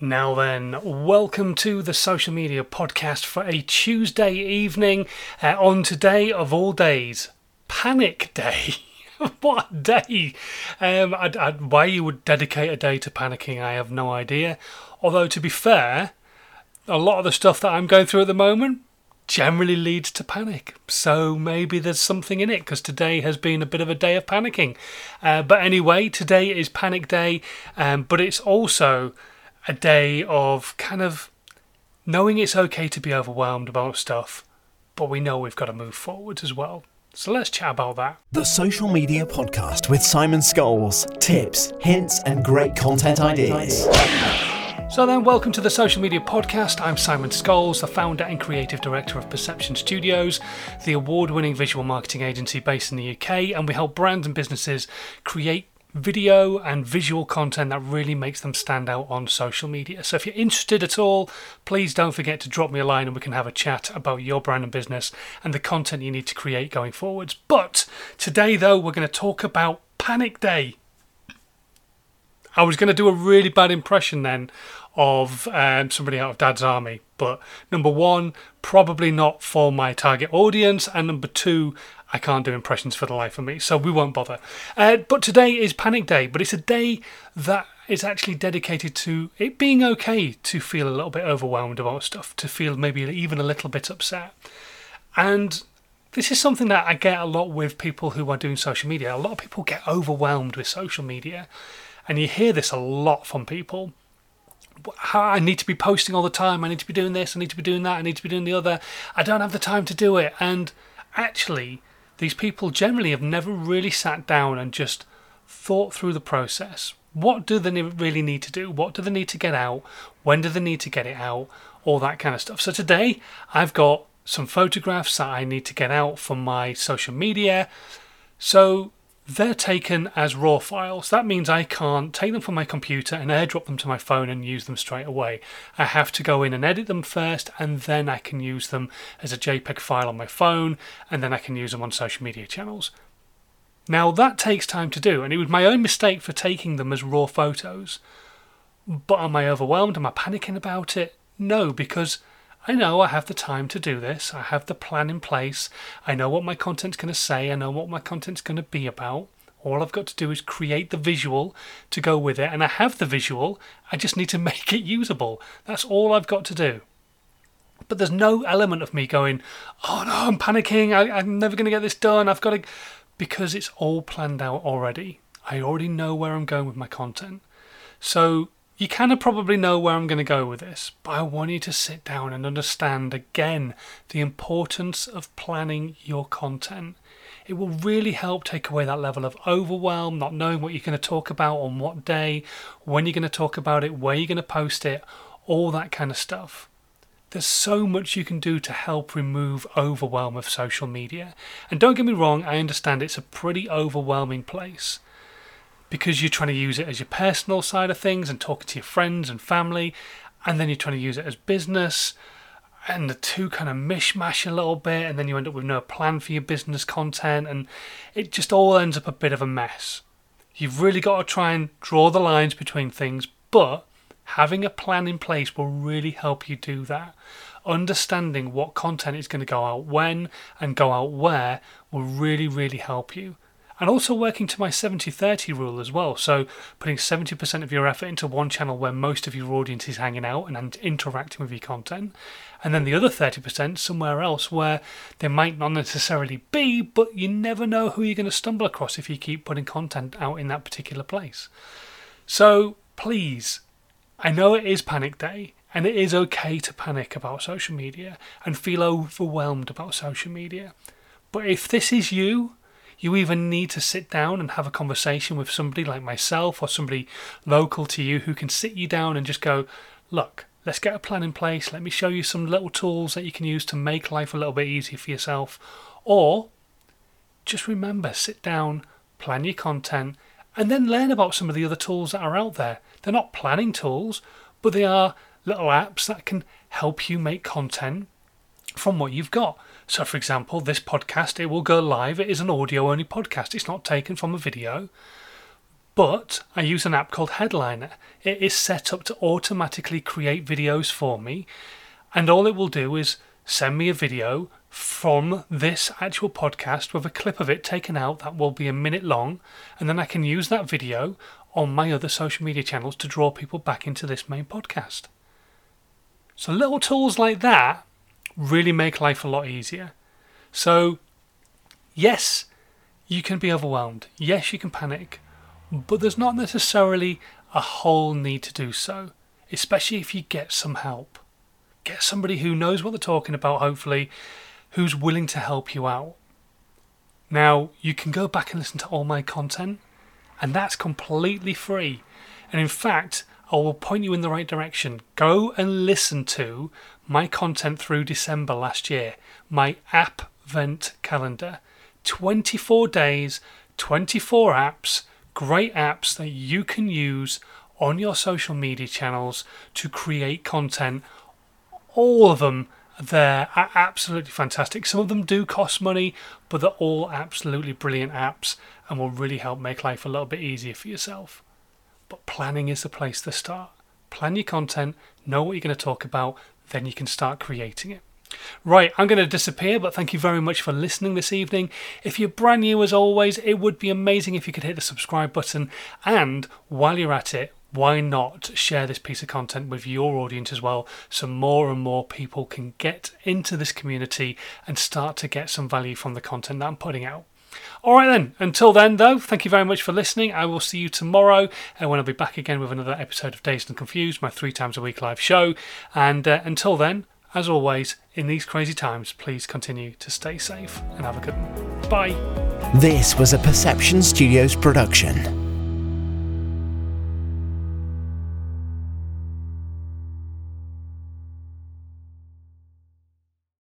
Now then, welcome to the social media podcast for a Tuesday evening. Uh, on today of all days, Panic Day. what a day! Um, I'd, I'd, why you would dedicate a day to panicking, I have no idea. Although, to be fair, a lot of the stuff that I'm going through at the moment generally leads to panic. So maybe there's something in it because today has been a bit of a day of panicking. Uh, but anyway, today is Panic Day, um, but it's also a day of kind of knowing it's okay to be overwhelmed about stuff, but we know we've got to move forwards as well. So let's chat about that. The Social Media Podcast with Simon Scholes. Tips, hints, and great content ideas. So then, welcome to the Social Media Podcast. I'm Simon Scholes, the founder and creative director of Perception Studios, the award winning visual marketing agency based in the UK, and we help brands and businesses create video and visual content that really makes them stand out on social media. So if you're interested at all, please don't forget to drop me a line and we can have a chat about your brand and business and the content you need to create going forwards. But today, though, we're going to talk about Panic Day. I was going to do a really bad impression then of um, somebody out of Dad's Army, but number one, probably not for my target audience, and number two, I can't do impressions for the life of me, so we won't bother. Uh, but today is Panic Day, but it's a day that is actually dedicated to it being okay to feel a little bit overwhelmed about stuff, to feel maybe even a little bit upset. And this is something that I get a lot with people who are doing social media. A lot of people get overwhelmed with social media, and you hear this a lot from people. I need to be posting all the time. I need to be doing this. I need to be doing that. I need to be doing the other. I don't have the time to do it. And actually, these people generally have never really sat down and just thought through the process. What do they really need to do? What do they need to get out? When do they need to get it out? All that kind of stuff. So today I've got some photographs that I need to get out from my social media. So they're taken as raw files. That means I can't take them from my computer and airdrop them to my phone and use them straight away. I have to go in and edit them first, and then I can use them as a JPEG file on my phone, and then I can use them on social media channels. Now, that takes time to do, and it was my own mistake for taking them as raw photos. But am I overwhelmed? Am I panicking about it? No, because I know I have the time to do this. I have the plan in place. I know what my content's going to say. I know what my content's going to be about. All I've got to do is create the visual to go with it. And I have the visual. I just need to make it usable. That's all I've got to do. But there's no element of me going, oh no, I'm panicking. I, I'm never going to get this done. I've got to. Because it's all planned out already. I already know where I'm going with my content. So you kind of probably know where I'm going to go with this, but I want you to sit down and understand again the importance of planning your content. It will really help take away that level of overwhelm, not knowing what you're going to talk about on what day, when you're going to talk about it, where you're going to post it, all that kind of stuff. There's so much you can do to help remove overwhelm of social media. And don't get me wrong, I understand it's a pretty overwhelming place because you're trying to use it as your personal side of things and talking to your friends and family, and then you're trying to use it as business, and the two kind of mishmash a little bit, and then you end up with no plan for your business content, and it just all ends up a bit of a mess. You've really got to try and draw the lines between things, but having a plan in place will really help you do that. Understanding what content is going to go out when and go out where will really, really help you and also working to my 70 30 rule as well. So, putting 70% of your effort into one channel where most of your audience is hanging out and interacting with your content, and then the other 30% somewhere else where they might not necessarily be, but you never know who you're going to stumble across if you keep putting content out in that particular place. So, please, I know it is panic day. And it is okay to panic about social media and feel overwhelmed about social media. But if this is you, you even need to sit down and have a conversation with somebody like myself or somebody local to you who can sit you down and just go, look, let's get a plan in place. Let me show you some little tools that you can use to make life a little bit easier for yourself. Or just remember, sit down, plan your content, and then learn about some of the other tools that are out there. They're not planning tools, but they are little apps that can help you make content from what you've got. So, for example, this podcast, it will go live. It is an audio only podcast, it's not taken from a video. But I use an app called Headliner. It is set up to automatically create videos for me, and all it will do is send me a video from this actual podcast with a clip of it taken out that will be a minute long, and then I can use that video on my other social media channels to draw people back into this main podcast. So, little tools like that really make life a lot easier. So, yes, you can be overwhelmed. Yes, you can panic. But there's not necessarily a whole need to do so, especially if you get some help. Get somebody who knows what they're talking about, hopefully, who's willing to help you out. Now, you can go back and listen to all my content, and that's completely free. And in fact, I will point you in the right direction. Go and listen to my content through December last year, my app vent calendar. 24 days, 24 apps, great apps that you can use on your social media channels to create content. All of them there are absolutely fantastic. Some of them do cost money, but they're all absolutely brilliant apps and will really help make life a little bit easier for yourself. But planning is the place to start. Plan your content, know what you're going to talk about, then you can start creating it. Right, I'm going to disappear, but thank you very much for listening this evening. If you're brand new, as always, it would be amazing if you could hit the subscribe button. And while you're at it, why not share this piece of content with your audience as well so more and more people can get into this community and start to get some value from the content that I'm putting out. All right, then. Until then, though, thank you very much for listening. I will see you tomorrow uh, when I'll be back again with another episode of Dazed and Confused, my three times a week live show. And uh, until then, as always, in these crazy times, please continue to stay safe and have a good one. Bye. This was a Perception Studios production.